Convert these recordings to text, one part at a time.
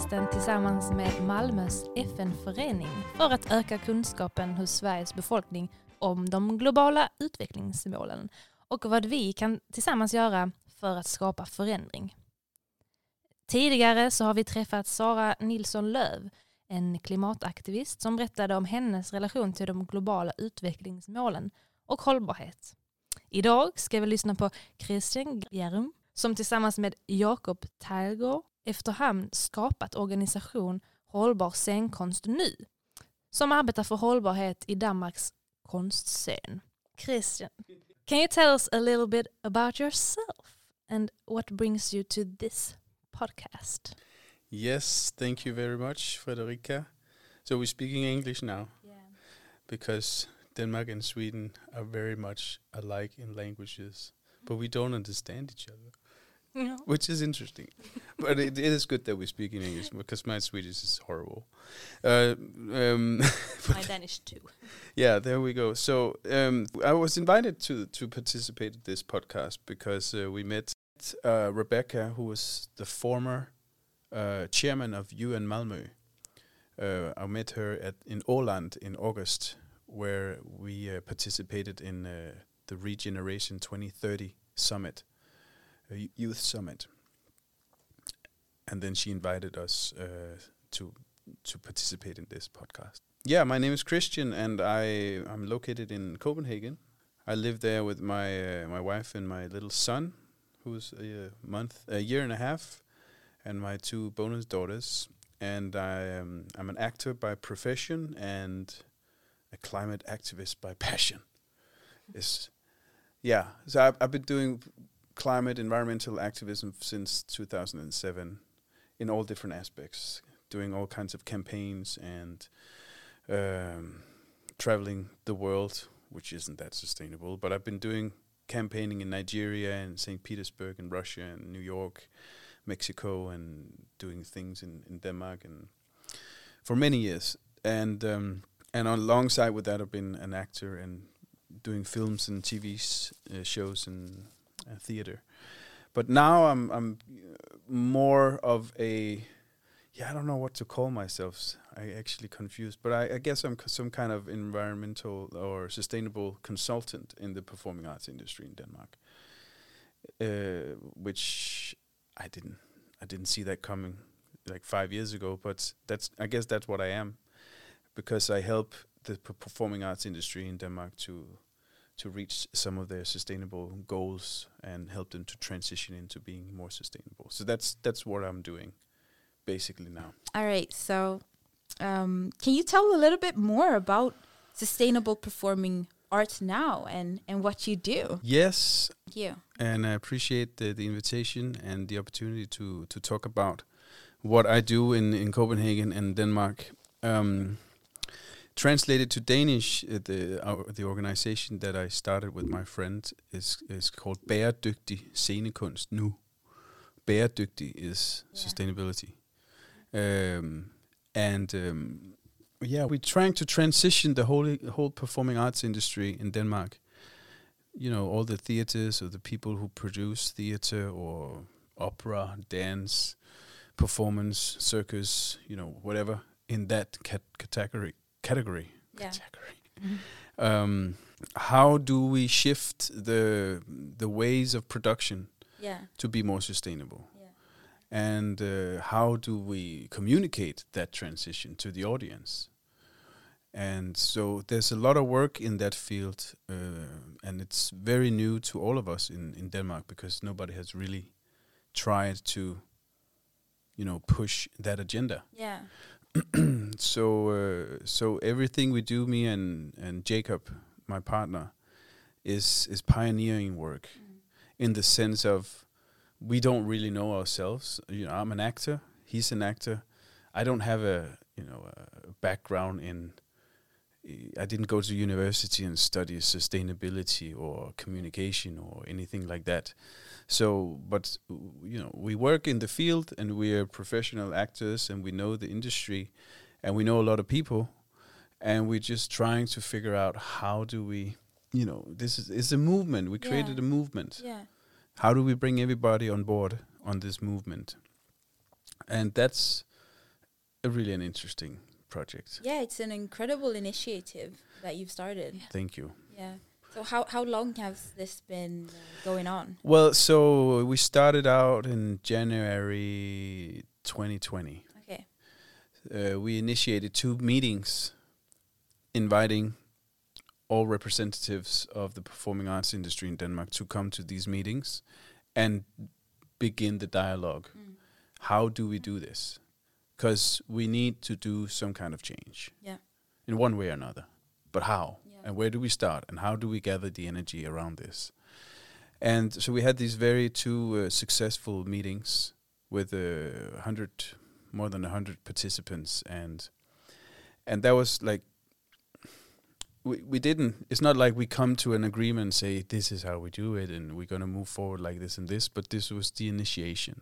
podcasten tillsammans med Malmös FN-förening för att öka kunskapen hos Sveriges befolkning om de globala utvecklingsmålen och vad vi kan tillsammans göra för att skapa förändring. Tidigare så har vi träffat Sara Nilsson Löv, en klimataktivist som berättade om hennes relation till de globala utvecklingsmålen och hållbarhet. Idag ska vi lyssna på Christian Gjerum som tillsammans med Jakob Teilgård efterhand skapat organisation Hållbar scenkonst nu som arbetar för hållbarhet i Danmarks konstscen. Christian, can you tell us a little bit about yourself and what brings you to this podcast? Yes, thank you very much, Frederica. So we're speaking English now Yeah. because Denmark and Sweden are very much alike in languages, but we don't understand each other, which is interesting. but it, it is good that we speak in English because my Swedish is horrible. Uh, um, My Danish too. yeah, there we go. So um, I was invited to to participate in this podcast because uh, we met uh, Rebecca, who was the former uh, chairman of UN Malmö. Uh, I met her at in Åland in August, where we uh, participated in uh, the Regeneration 2030 summit, a youth summit. And then she invited us uh, to to participate in this podcast. Yeah, my name is Christian, and I I'm located in Copenhagen. I live there with my uh, my wife and my little son, who's a month, a year and a half, and my two bonus daughters. And I am I'm an actor by profession and a climate activist by passion. Is yeah. So I've, I've been doing climate environmental activism since 2007 in all different aspects, doing all kinds of campaigns and um, traveling the world, which isn't that sustainable. But I've been doing campaigning in Nigeria and St. Petersburg and Russia and New York, Mexico, and doing things in, in Denmark and for many years. And um, and alongside with that, I've been an actor and doing films and TV uh, shows and uh, theater. But now I'm I'm uh, more of a yeah I don't know what to call myself. I actually confused, but I, I guess I'm some kind of environmental or sustainable consultant in the performing arts industry in Denmark, uh, which I didn't I didn't see that coming like five years ago. But that's I guess that's what I am because I help the performing arts industry in Denmark to to reach some of their sustainable goals and help them to transition into being more sustainable. So that's that's what I'm doing basically now. All right. So, um, can you tell a little bit more about sustainable performing arts now and and what you do? Yes, You. and I appreciate the, the invitation and the opportunity to to talk about what I do in in Copenhagen and Denmark. Um, translated to Danish, uh, the our, the organization that I started with my friend is is called Bæredygtig Scenekunst nu. Bæredygtig is Yeah. sustainability, um, and um, yeah, we're trying to transition the whole whole performing arts industry in Denmark you know all the theaters or the people who produce theater or opera dance performance circus you know whatever in that cat- category category Yeah. category um how do we shift the the ways of production Yeah. to be more sustainable Yeah. and uh, how do we communicate that transition to the audience and so there's a lot of work in that field uh, and it's very new to all of us in, in denmark because nobody has really tried to you know push that agenda Yeah. so uh, so everything we do me and and jacob my partner is is pioneering work in the sense of we don't really know ourselves. You know, I'm an actor. He's an actor. I don't have a you know a background in. I didn't go to university and study sustainability or communication or anything like that. So, but you know, we work in the field and we are professional actors and we know the industry, and we know a lot of people, and we're just trying to figure out how do we, you know, this is it's a movement. We created a movement Yeah. how do we bring everybody on board on this movement and that's a really an interesting project. Yeah, it's an incredible initiative that you've started. Thank you. Yeah. So how how long has this been uh, going on? Well, so we started out in January 2020. Okay. Uh, we initiated two meetings inviting all representatives of the performing arts industry in Denmark to come to these meetings and begin the dialogue. Mm. How do we do this? Because we need to do some kind of change Yeah. in one way or another. But how? And where do we start? And how do we gather the energy around this? And so we had these very two uh, successful meetings with a uh, hundred, more than a hundred participants, and and that was like we we didn't. It's not like we come to an agreement and say this is how we do it, and we're gonna move forward like this and this. But this was the initiation,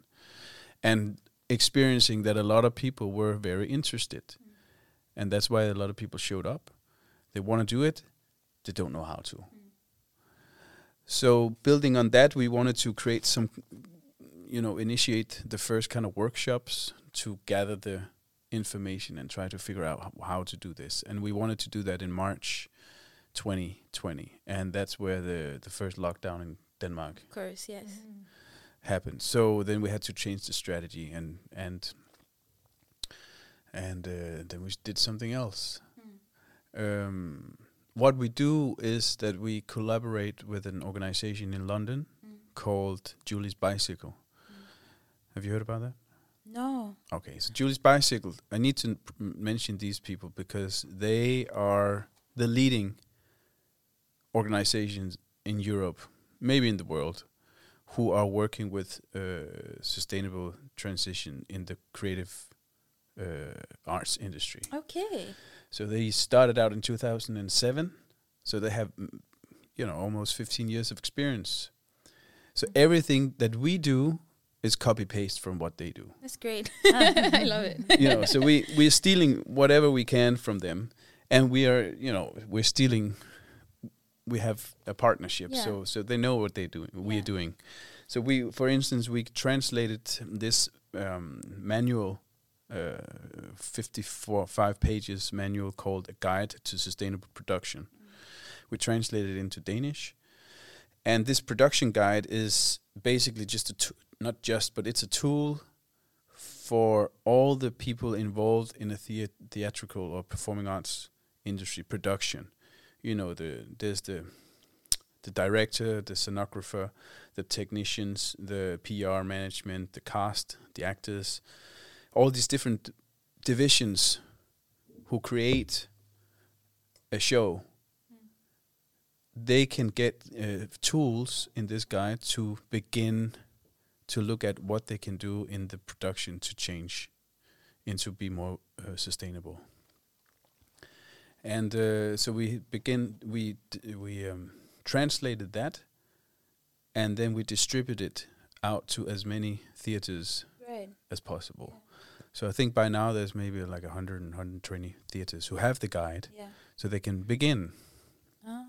and experiencing that a lot of people were very interested, and that's why a lot of people showed up. They want to do it, they don't know how to. So building on that, we wanted to create some, you know, initiate the first kind of workshops to gather the information and try to figure out how to do this. And we wanted to do that in March 2020, and that's where the the first lockdown in Denmark Of course, yes. happened. So then we had to change the strategy and and and uh, then we did something else. Um, what we do is that we collaborate with an organization in London called Julie's Bicycle. Have you heard about that? No. Okay, so Julie's Bicycle. I need to mention these people because they are the leading organizations in Europe, maybe in the world, who are working with uh, sustainable transition in the creative uh, arts industry. Okay. So they started out in 2007. So they have, mm, you know, almost 15 years of experience. So everything that we do is copy paste from what they do. That's great. I love it. you know, so we we're stealing whatever we can from them, and we are, you know, we're stealing. We have a partnership, Yeah. so so they know what they do. We Yeah. are doing. So we, for instance, we translated this um, manual, uh, fifty-four five pages manual called a guide to sustainable production. We translated it into Danish, and this production guide is basically just a t- not just, but it's a tool for all the people involved in a thea- theatrical or performing arts industry production. You know, the there's the the director, the scenographer, the technicians, the PR management, the cast, the actors, all these different divisions who create a show. They can get uh, tools in this guide to begin to look at what they can do in the production to change into be more uh, sustainable. And uh, so we begin we d- we um, translated that, and then we distributed it out to as many theaters Right. as possible. So I think by now there's maybe like 100 and 120 theaters who have the guide, Yeah. so they can begin. Ah.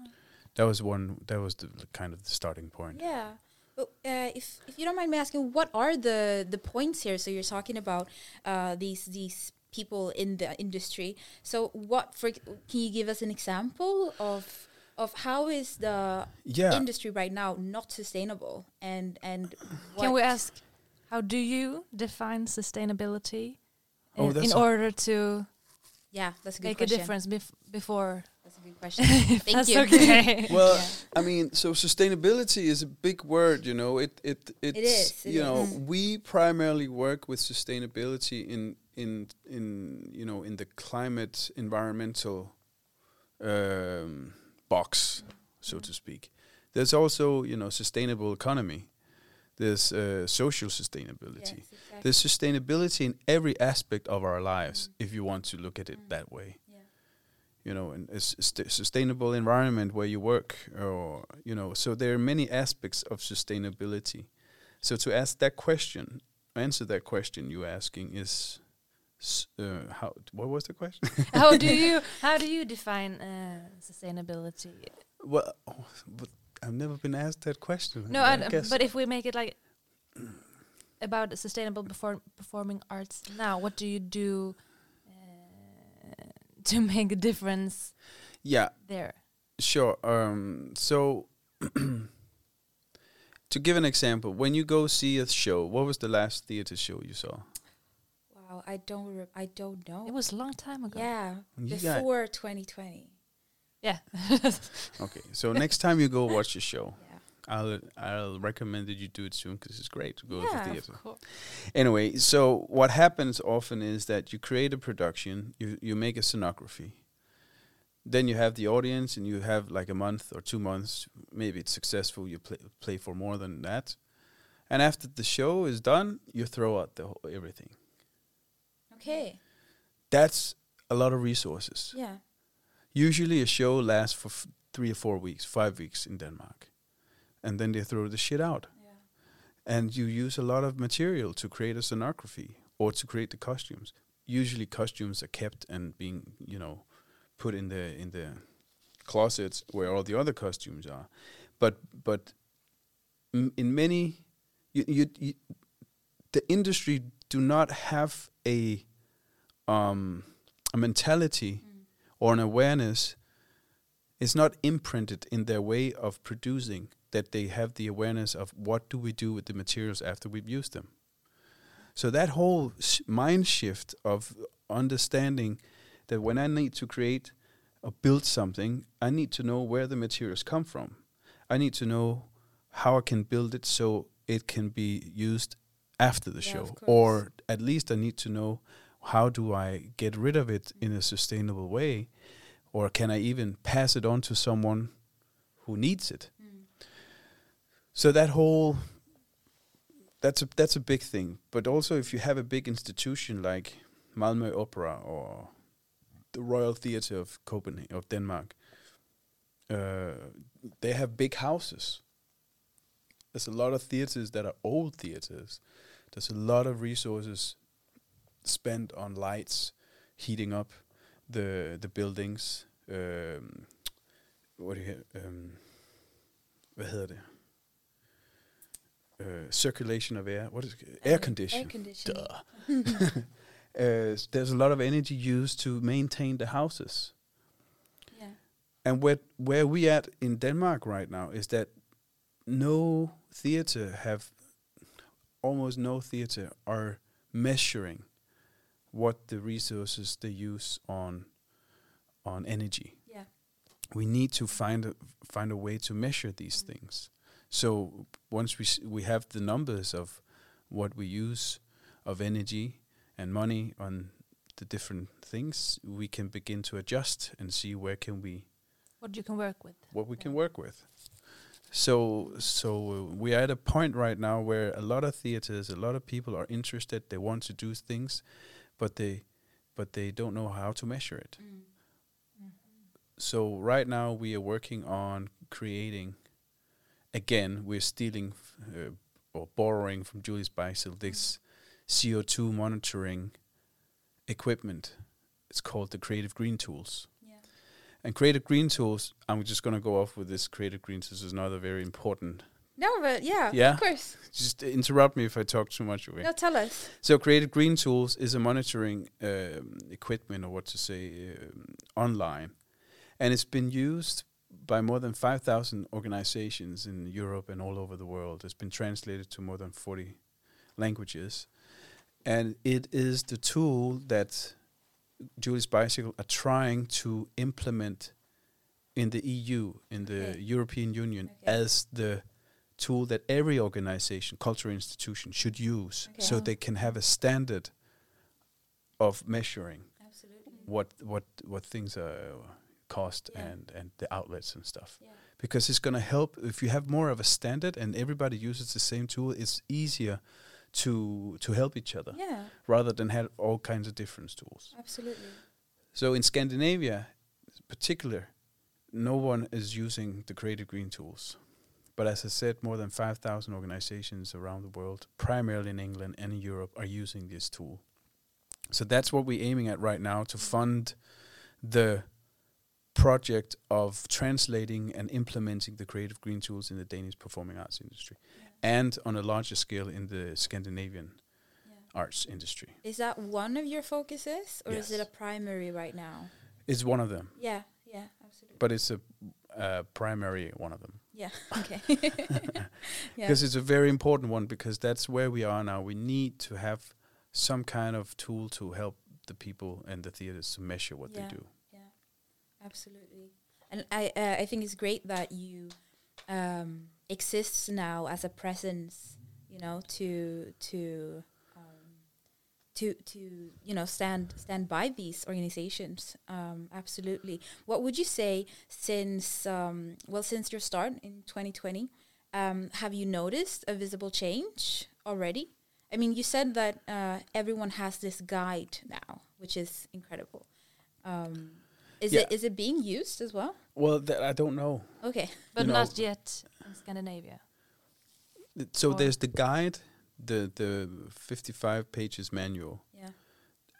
That was one. That was the the kind of the starting point. Yeah. But uh, if if you don't mind me asking, what are the the points here? So you're talking about uh, these these people in the industry. So what for? Can you give us an example of of how is the Yeah. industry right now not sustainable? And and Can we ask, how do you define sustainability Oh, eh, in, in order to Yeah, that's a good make question. a difference bef- before? That's a good question. Thank That's you. okay. Well, Yeah. I mean, so sustainability is a big word, you know. It it it's, is, it you know, is. we primarily work with sustainability in in in you know in the climate environmental um, box, so to mm-hmm. speak. There's also you know sustainable economy. There's uh, social sustainability. Yes, exactly. There's sustainability in every aspect of our lives, if you want to look at it Mm. that way Yeah. you know, and a st- sustainable environment where you work, or you know, so there are many aspects of sustainability. So to ask that question, answer that question you're asking is, uh, how? What was the question? how do you how do you define uh, sustainability? well, I've never been asked that question. No, I I d- guess. but if we make it like about sustainable perform- performing arts now, what do you do to make a difference Yeah, there? Sure. Um, so, to give an example, when you go see a show, what was the last theater show you saw? Wow, I don't. Re- I don't know. It was a long time ago. yeah You before 2020. Yeah. Okay, so next time you go watch the show, Yeah. I'll I'll recommend that you do it soon because it's great to go to Yeah, the of theater. course. Anyway, so what happens often is that you create a production, you you make a scenography, then you have the audience, and you have like a month or two months. Maybe it's successful, you play play for more than that, and after the show is done, you throw out the whole, everything. Okay. That's a lot of resources. Yeah. Usually, a show lasts for f- three or four weeks, five weeks in Denmark, and then they throw the shit out. Yeah. and you use a lot of material to create a scenography or to create the costumes. Usually, costumes are kept and being, you know, put in the in the closets where all the other costumes are. But but m- in many, you, you, you the industry do not have a um a mentality or an awareness. is not imprinted in their way of producing that they have the awareness of what do we do with the materials after we've used them. So that whole sh- mind shift of understanding that when I need to create or build something, I need to know where the materials come from. I need to know how I can build it so it can be used after the Yeah, show, or at least I need to know how do I get rid of it in a sustainable way, or can I even pass it on to someone who needs it? So that whole that's a that's a big thing. But also if you have a big institution like Malmö Opera or the Royal Theatre of Copenhagen of Denmark, uh, they have big houses. There's a lot of theaters that are old theaters. There's a lot of resources spent on lights, heating up the the buildings. Um, what do you um, hvad hedder det? Uh, circulation of air. What is it? air condition? Air conditioning. Duh. uh, there's a lot of energy used to maintain the houses. Yeah. And where where we at in Denmark right now is that no theater have almost no theater are measuring what the resources they use on on energy. Yeah. We need to find a, find a way to measure these Mm. things. So once we s- we have the numbers of what we use of energy and money on the different things, we can begin to adjust and see where can we What you can work with. what we can work with. So so uh, we are at a point right now where a lot of theaters, a lot of people are interested. They want to do things, but they but they don't know how to measure it. Mm. So right now we are working on creating. Again, we're stealing uh, or borrowing from Julie's Bicycle this CO2 monitoring equipment. It's called the Creative Green Tools. Yeah. And Creative Green Tools, I'm just going to go off with this. Creative Green Tools is another very important. No, but yeah, Yeah? of course. Just interrupt me if I talk too much away. No, tell us. So Creative Green Tools is a monitoring um, equipment, or what to say, um, online, and it's been used by more than 5,000 organizations in Europe and all over the world. It's been translated to more than 40 languages, and it is the tool that Julie's Bicycle are trying to implement in the EU, in the Okay. European Union, Okay. as the tool that every organization, cultural institution should use Okay. so they can have a standard of measuring Absolutely. what what what things are cost Yeah. and and the outlets and stuff Yeah. because it's going to help if you have more of a standard and everybody uses the same tool it's easier to to help each other Yeah, rather than have all kinds of different tools absolutely. so in Scandinavia in particular no one is using the creative green tools but as I said more than 5000 organizations around the world primarily in England and in Europe are using this tool so that's what we're aiming at right now to fund the project of translating and implementing the creative green tools in the Danish performing arts industry and on a larger scale in the Scandinavian Yeah. arts industry. Is that one of your focuses, or is it a primary right now? It's one of them, Yeah, yeah, absolutely. but it's a uh, primary one of them. Yeah, okay. yeah. because it's a very important one because that's where we are now. We need to have some kind of tool to help the people and the theaters to measure what Yeah. they do. Yeah, absolutely. And I uh, I think it's great that you um, exists now as a presence, you know, to to to to you know stand stand by these organizations. Um, absolutely. What would you say since um, well since your start in 2020? Um, have you noticed a visible change already? I mean, you said that uh, everyone has this guide now, which is incredible. Um, is Yeah. it is it being used as well? Well, that I don't know. Okay. But You know- not yet in Scandinavia. So Or- there's the guide, the the 55 pages manual Yeah.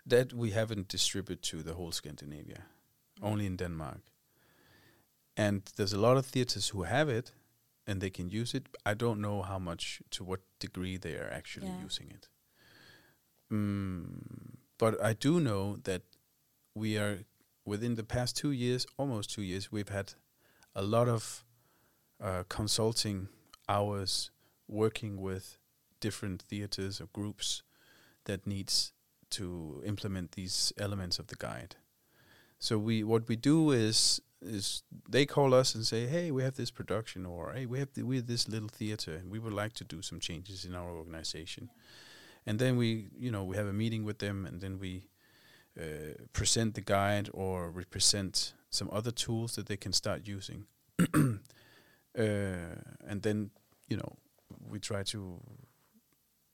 that we haven't distributed to the whole Scandinavia, only in Denmark. And there's a lot of theaters who have it, and they can use it. I don't know how much, to what degree they are actually Yeah. using it. Mm, but I do know that we are within the past two years, almost two years, we've had a lot of uh, consulting hours working with different theaters or groups that needs to implement these elements of the guide. So we what we do is is they call us and say, hey, we have this production, or hey, we have the, we have this little theater, and we would like to do some changes in our organization. And then we, you know, we have a meeting with them, and then we uh, present the guide or represent some other tools that they can start using. uh, and then, you know, we try to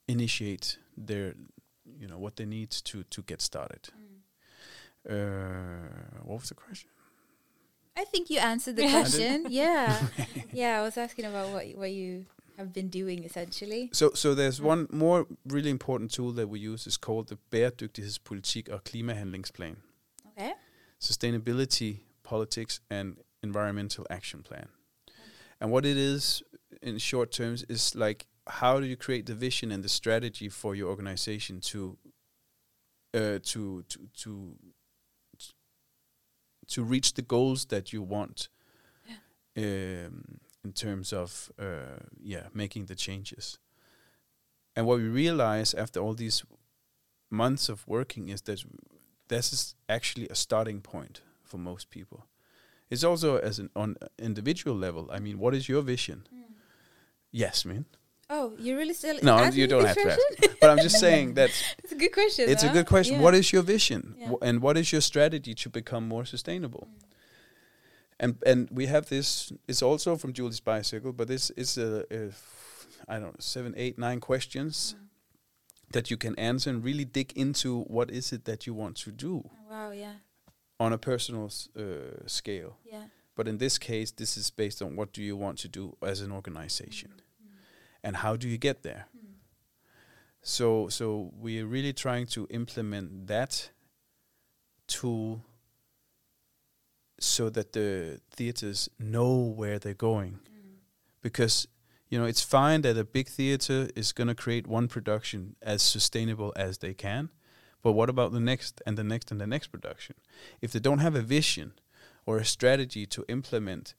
initiate their, you know, what they need to to get started. Uh, what was the question? I think you answered the Yeah. Question. yeah. yeah, I was asking about what what you have been doing essentially. So, so there's Mm. one more really important tool that we use is called the Bæredygtighedspolitik og Klimahandlingsplan. Okay. Sustainability, Politics and Environmental Action Plan. And what it is in short terms is like how do you create the vision and the strategy for your organization to uh, to to to to reach the goals that you want um, in terms of uh, yeah making the changes. And what we realize after all these months of working is that this is actually a starting point for most people. It's also as an on individual level. I mean, what is your vision? Yes, man. Oh, you really still No, you don't have to ask. But I'm just saying that It's a good question. it's a good question. Yeah. What is your vision, Yeah. And what is your strategy to become more sustainable? Mm. And and we have this. It's also from Julie's bicycle, but this is a, a I don't know seven, eight, nine questions Mm. that you can answer and really dig into what is it that you want to do Oh, wow, yeah. on a personal s- uh, scale. Yeah. But in this case, this is based on what do you want to do as an organization, Mm. And how do you get there. Mm. So so we are really trying to implement that tool so that the theaters know where they're going Mm. because you know it's fine that a big theater is going to create one production as sustainable as they can but what about the next and the next and the next production if they don't have a vision or a strategy to implement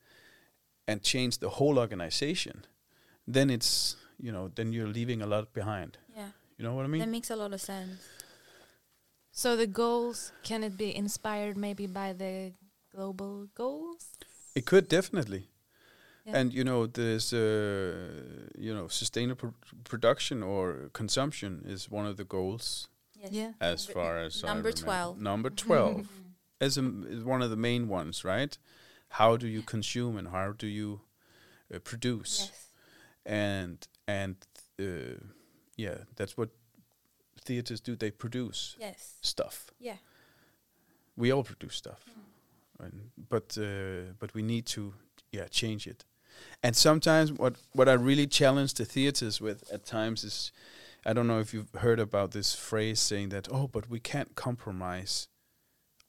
and change the whole organization then it's you know then you're leaving a lot behind Yeah. you know what i mean? That makes a lot of sense. So the goals, can it be inspired maybe by the global goals? It could definitely. Yeah. And you know, there's uh, you know, sustainable pr- production or consumption is one of the goals Yes. Yeah. as Number- far as I number remember. 12. Number 12 Mm. as is one of the main ones, right? How do you consume and how do you uh, produce? Yes. And and uh, yeah, that's what theaters do. They produce Yes. stuff. Yeah. We all produce stuff. Mm. and, but uh, but we need to yeah change it and sometimes what what i really challenge the theaters with at times is i don't know if you've heard about this phrase saying that oh but we can't compromise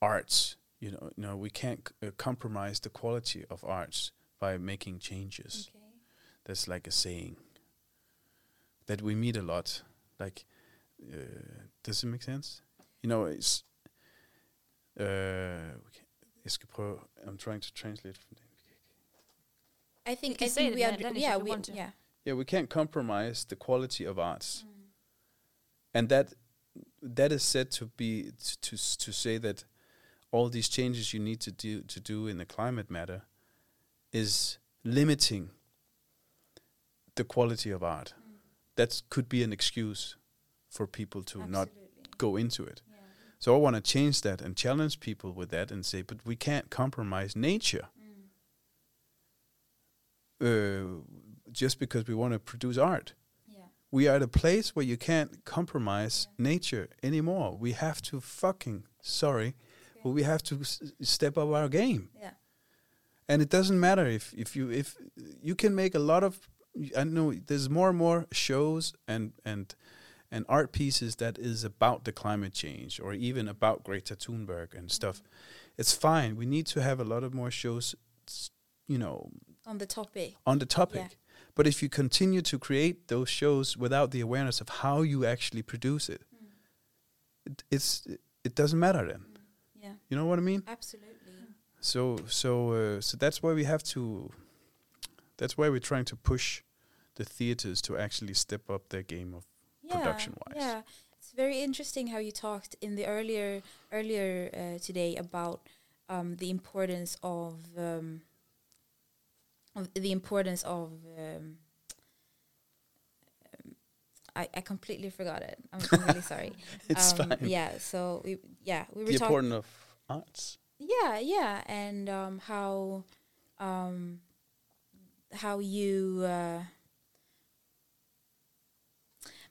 arts you know no we can't uh, compromise the quality of arts by making changes Okay. That's like a saying that we meet a lot like uh, does it make sense you know it's uh, Jeg skal prøve. I'm trying to translate from I think I think we are. under, yeah we want to. yeah Yeah, we can't compromise the quality of arts, Mm. and that that is said to be t- to to say that all these changes you need to do to do in the climate matter is limiting the quality of art. That could be an excuse for people to not go into it. yeah So I want to change that and challenge people with that and say, but we can't compromise nature Mm. uh, just because we want to produce art. yeah We are at a place where you can't compromise nature anymore. We have to fucking sorry, but we have to s- step up our game. yeah And it doesn't matter if if you if you can make a lot of I know there's more and more shows and and and art pieces that is about the climate change or even about Greta Thunberg and mm-hmm. stuff. It's fine. We need to have a lot of more shows, you know, on the topic on the topic. Yeah. But if you continue to create those shows without the awareness of how you actually produce it, mm. it it's it doesn't matter then. Mm. yeah You know what I mean? absolutely So so uh, so that's why we have to. That's why we're trying to push the theaters to actually step up their game of yeah, production-wise. Yeah, it's very interesting how you talked in the earlier earlier uh, today about um, the importance of um, of the importance of. Um, I, I completely forgot it. I'm, I'm really sorry. It's um, fine. Yeah. So we yeah we were the importance of arts. Yeah, yeah, and um, how um, how you. Uh,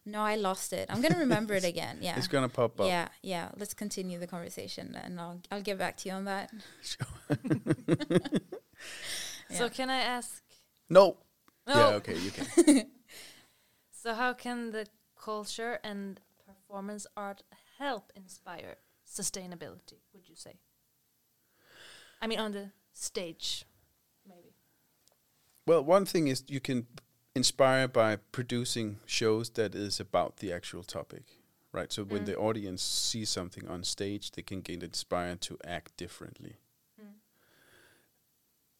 no, I lost it. I'm gonna remember it again. Yeah, It's gonna pop up. yeah, yeah. Let's continue the conversation, and I'll I'll get back to you on that. So Yeah. can I ask? No. No. Yeah. Okay. You can. So how can the culture and performance art help inspire sustainability? Would you say? I mean, on the stage, maybe. Well, one thing is you can inspire by producing shows that is about the actual topic, right? So when Mm. the audience sees something on stage, they can get inspired to act differently. Mm.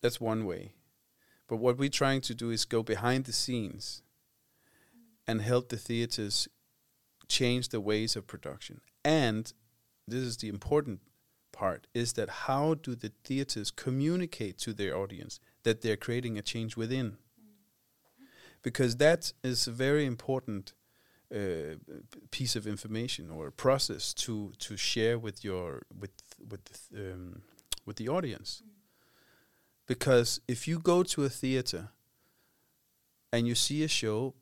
That's one way. But what we're trying to do is go behind the scenes and help the theaters change the ways of production. And this is the important part is that how do the theaters communicate to their audience that they're creating a change within? Because that is a very important uh, piece of information or process to to share with your with with um, with the audience. Because if you go to a theater and you see a show,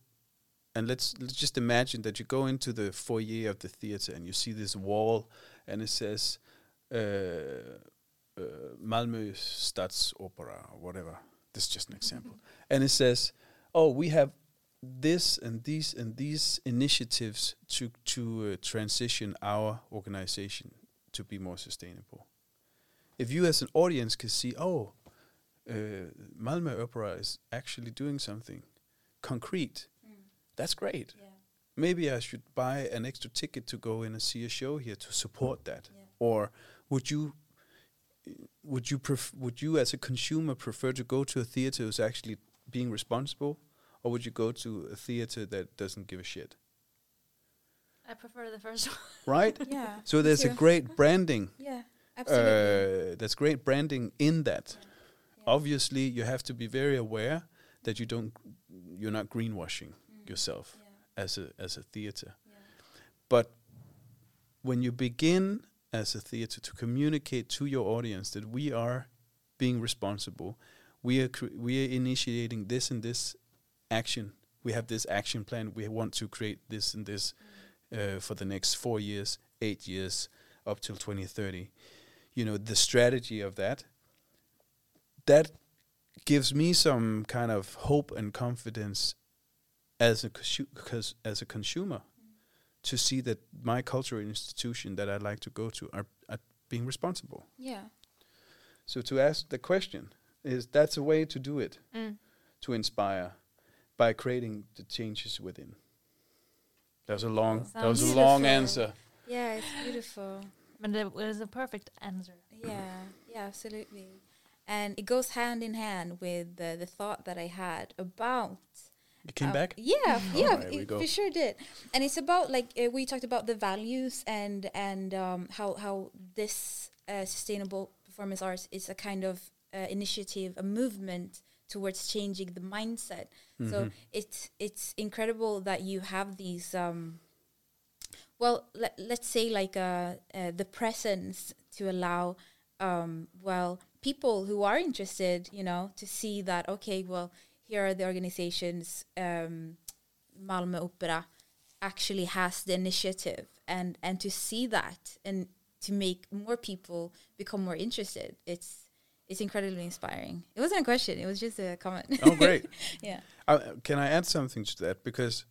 and let's let's just imagine that you go into the foyer of the theater and you see this wall, and it says uh, uh, Malmö Stadsopera or whatever. This is just an example, and it says, "Oh, we have this and these and these initiatives to to uh, transition our organization to be more sustainable." If you as an audience can see, "Oh, uh, Malmö Opera is actually doing something concrete," that's great. Yeah. maybe I should buy an extra ticket to go in and see a show here to support that. Yeah. Or would you would you pref- would you as a consumer prefer to go to a theater who's actually being responsible, or would you go to a theater that doesn't give a shit? I prefer the first one. Right. Yeah. so me there's a great branding. Yeah. Absolutely. Uh, there's great branding in that. Obviously, you have to be very aware that you don't you're not greenwashing yourself as a as a theater. But when you begin as a theater to communicate to your audience that we are being responsible, we are cre- we are initiating this and this action. We have this action plan. We want to create this and this uh, for the next four years, eight years, up till 2030. You know the strategy of that. That gives me some kind of hope and confidence as a as a consumer to see that my cultural institution that I like to go to are, are being responsible. yeah. So to ask the question is that's a way to do it Mm. to inspire by creating the changes within. That was a long that was a long answer. Yeah. It's beautiful. But it was a perfect answer. Yeah. Yeah, absolutely. And it goes hand in hand with the, the thought that I had about it came Uh, back. Yeah, yeah, Alright, we it, go. we sure did. And it's about like uh, we talked about the values and and um, how how this uh, sustainable performance arts is a kind of uh, initiative, a movement towards changing the mindset. So Mhm. it's it's incredible that you have these. Um, well, let, let's say like uh, uh, the presence to allow um, well people who are interested, you know, to see that okay, well here are the organizations um, Malmö Opera actually has the initiative and and to see that and to make more people become more interested it's it's incredibly inspiring. It wasn't a question it was just a comment. Oh, great. yeah. Uh, can I add something to that? Because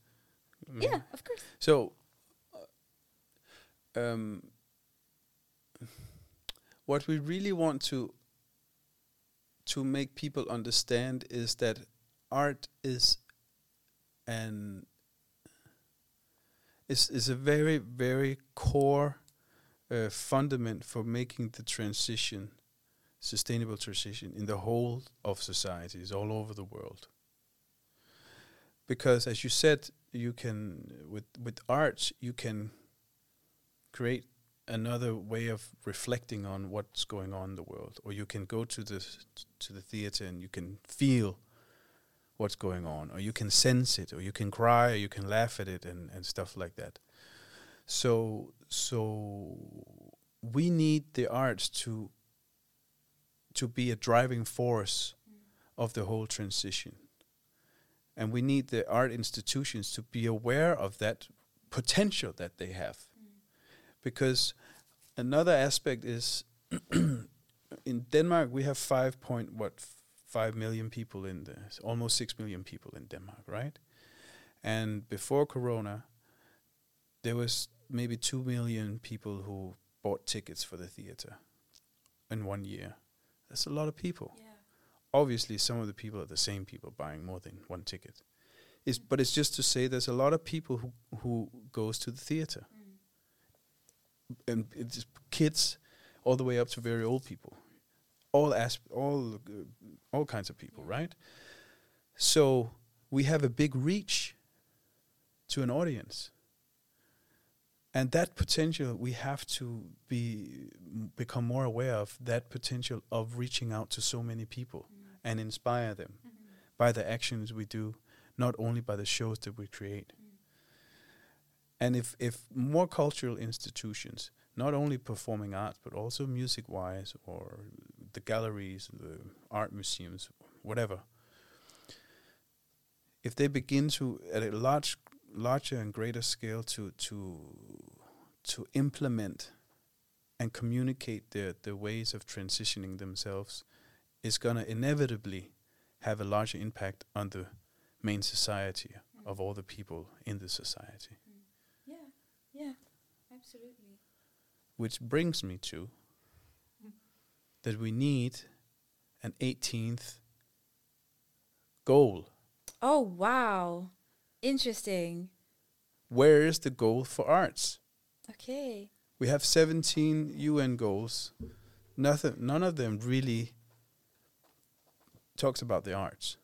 yeah of course. So, uh, um, what we really want to to make people understand is that art is an is is a very very core uh, fundament for making the transition sustainable transition in the whole of societies all over the world. Because as you said you can with with art you can create another way of reflecting on what's going on in the world. Or you can go to the to the theater and you can feel what's going on. Or you can sense it. Or you can cry. Or you can laugh at it and and stuff like that. So so we need the arts to to be a driving force of the whole transition. And we need the art institutions to be aware of that potential that they have. Because another aspect is in Denmark we have 5 point what f- 5 million people in the almost 6 million people in Denmark right? And before corona there was maybe 2 million people who bought tickets for the theater in one year that's a lot of people. Yeah. Obviously some of the people are the same people buying more than one ticket. It's, but it's just to say there's a lot of people who who goes to the theater, and it's kids, all the way up to very old people, all asp- all uh, all kinds of people, right? So we have a big reach to an audience, and that potential we have to be become more aware of that potential of reaching out to so many people mm-hmm. and inspire them mm-hmm. by the actions we do, not only by the shows that we create. Mm-hmm. And if, if more cultural institutions, not only performing arts, but also music wise, or the galleries, the art museums, whatever, if they begin to, at a large, larger and greater scale, to, to, to implement and communicate their, their ways of transitioning themselves, is going to inevitably have a larger impact on the main society of all the people in the society. Mm. yeah yeah absolutely Which brings me to that we need an 18th goal. oh wow interesting Where is the goal for arts? okay We have 17 UN goals. Nothing, none of them really talks about the arts.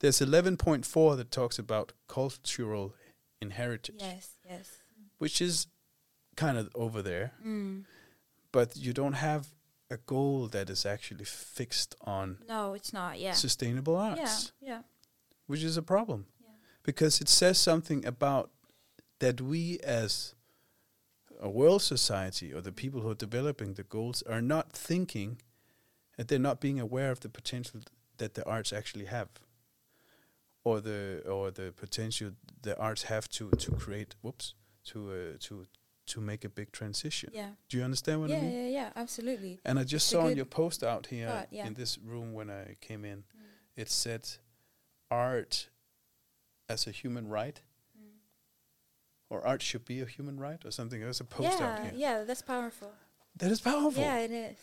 There's 11.4 that talks about cultural inheritance, yes yes which is kind of over there. mm. but you don't have a goal that is actually fixed on no it's not yeah sustainable arts, yeah yeah. which is a problem. Because it says something about that we as a world society or the people who are developing the goals are not thinking that they're not being aware of the potential that the arts actually have or the or the potential the arts have to to create whoops to uh, to to make a big transition yeah do you understand what yeah i mean yeah yeah absolutely And I just It's saw your post out here thought, yeah. in this room when I came in, Mm. it said art as a human right, Mm. or art should be a human right, or something. There's a post out yeah here. yeah that's powerful That is powerful. yeah it is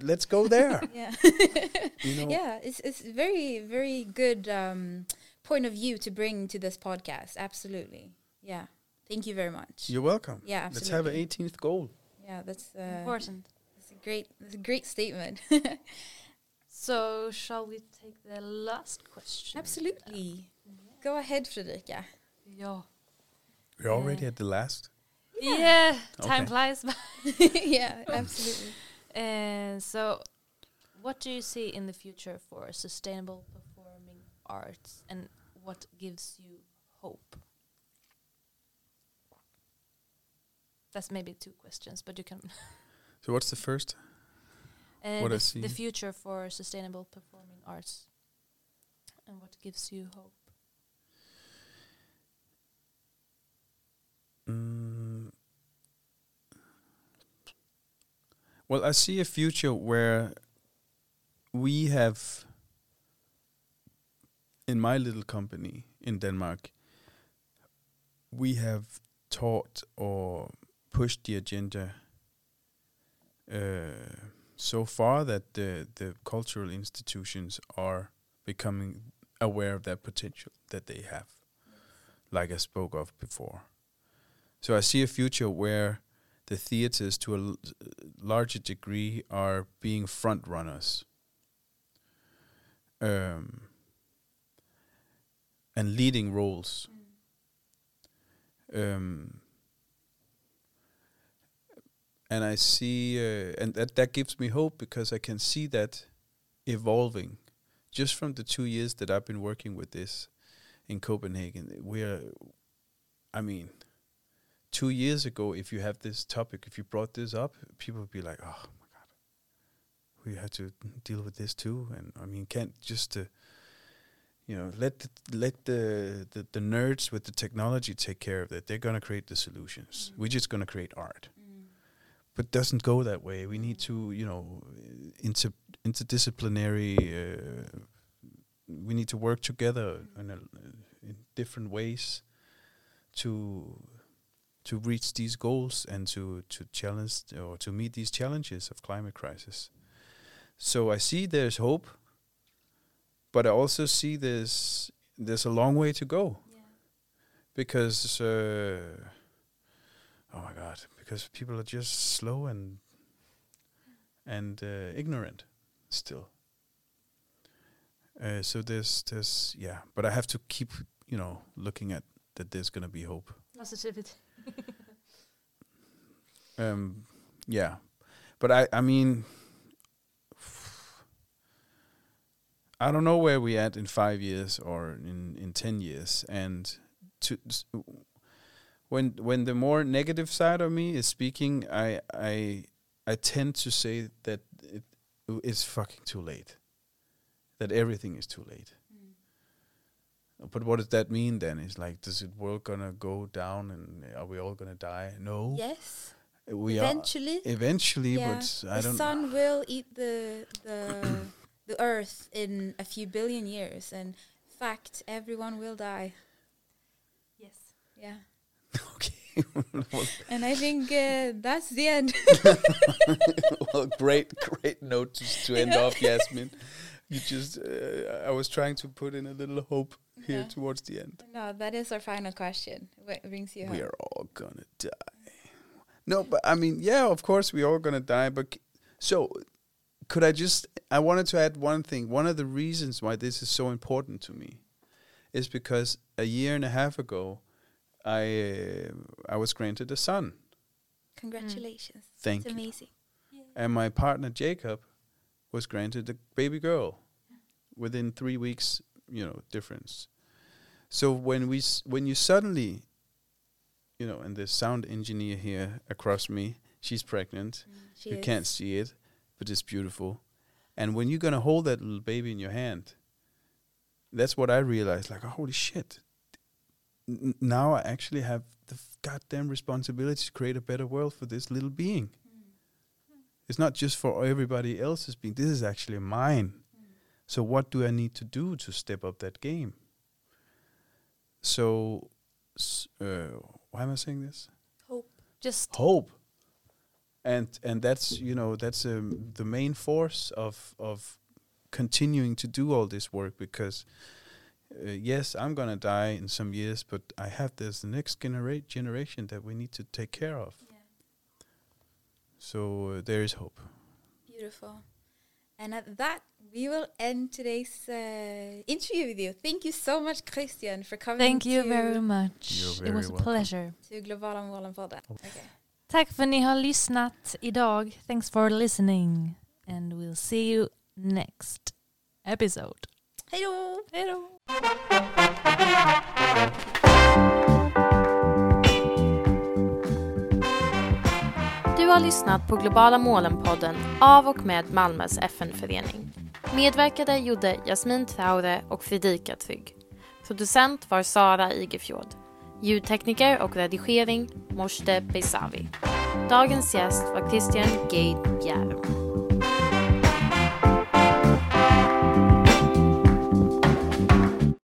Let's go there. yeah you know, yeah it's it's very very good um point of view to bring to this podcast absolutely yeah thank you very much you're welcome. yeah Let's have an 18th goal. yeah that's uh, Important. that's great, that's a great statement. So shall we take the last question? Absolutely. Go ahead, Fredrika. Yeah. We're already Uh, at the last. Yeah, time Okay. flies by. yeah, absolutely. Uh, so, what do you see in the future for sustainable performing arts, and what gives you hope? That's maybe two questions, but you can. So what's the first? Uh, What the, I f- the future for sustainable performing arts, and what gives you hope? Mm. Well, I see a future where we have, in my little company in Denmark, we have taught or pushed the agenda uh, so far that the the cultural institutions are becoming aware of that potential that they have, like I spoke of before. So I see a future where the theaters, to a l- larger degree, are being front runners um, and leading roles. Um, and I see, uh, and that that gives me hope because I can see that evolving. Just from the two years that I've been working with this in Copenhagen, we are. I mean, two years ago, if you have this topic, if you brought this up, people would be like, "Oh my god, we have to deal with this too." And I mean, can't just, uh, you know, let the, let the, the the nerds with the technology take care of it. They're gonna create the solutions. We're just gonna create art. But it doesn't go that way. We need to, you know, inter interdisciplinary. Uh, we need to work together in, a, in different ways to to reach these goals and to to challenge or to meet these challenges of climate crisis. So I see there's hope, but I also see there's there's a long way to go because uh, oh my god, because people are just slow and and uh, ignorant still. Uh, so there's there's yeah, but I have to keep you know looking at that there's gonna be hope. Positivity. Um, yeah, but I I mean, I don't know where we at in five years or in in ten years, and to when when the more negative side of me is speaking, I I I tend to say that it's fucking too late, that everything is too late. But what does that mean then? Is like, does the world gonna go down and are we all gonna die? No, Yes. we Eventually. are eventually, yeah. but I the don't. The sun will eat the the the earth in a few billion years, and fact, everyone will die. Yes. Yeah. okay, And I think uh, that's the end. well, great, great note to, to end off, Yasmin. You just, uh, I was trying to put in a little hope here Yeah. towards the end. no, that is our final question. What brings you We home? are all gonna die. No, but I mean, yeah, of course we all gonna die. But so, could I just? I wanted to add one thing. One of the reasons why this is so important to me is because a year and a half ago, I uh, I was granted a son. Congratulations. Thank it's you. amazing. and my partner Jacob was granted a baby girl within three weeks, you know, difference. So when we s- when you suddenly, you know, and the sound engineer here across me, she's pregnant. Mm, she you is. can't see it, but it's beautiful. And when you're gonna hold that little baby in your hand, that's what I realized. Like, oh, holy shit! N- now I actually have the f- goddamn responsibility to create a better world for this little being. It's not just for everybody else's being. This is actually mine. So what do I need to do to step up that game? So, uh, why am I saying this? Hope. Just hope and and that's you know that's um, the main force of of continuing to do all this work because uh, yes i'm going to die in some years but i have this the next genera- generation that we need to take care of so uh, there is hope Beautiful. And at that, we will end today's uh, interview with you. Thank you so much, Christian, for coming Thank you very much. You're It very was a pleasure. to Globala Målen-podden. Okay. Tack för att ni har lyssnat idag. Thanks for listening. And we'll see you next episode. Hej då! Hej då! Har lyssnat på Globala målen-podden av och med Malmös FN-förening. Medverkade gjorde Jasmin Traure och Fredrika Trygg. Producent var Sara Igefjord. Ljudtekniker och redigering Morste Beisavi. Dagens gäst var Christian Gade Bjärum.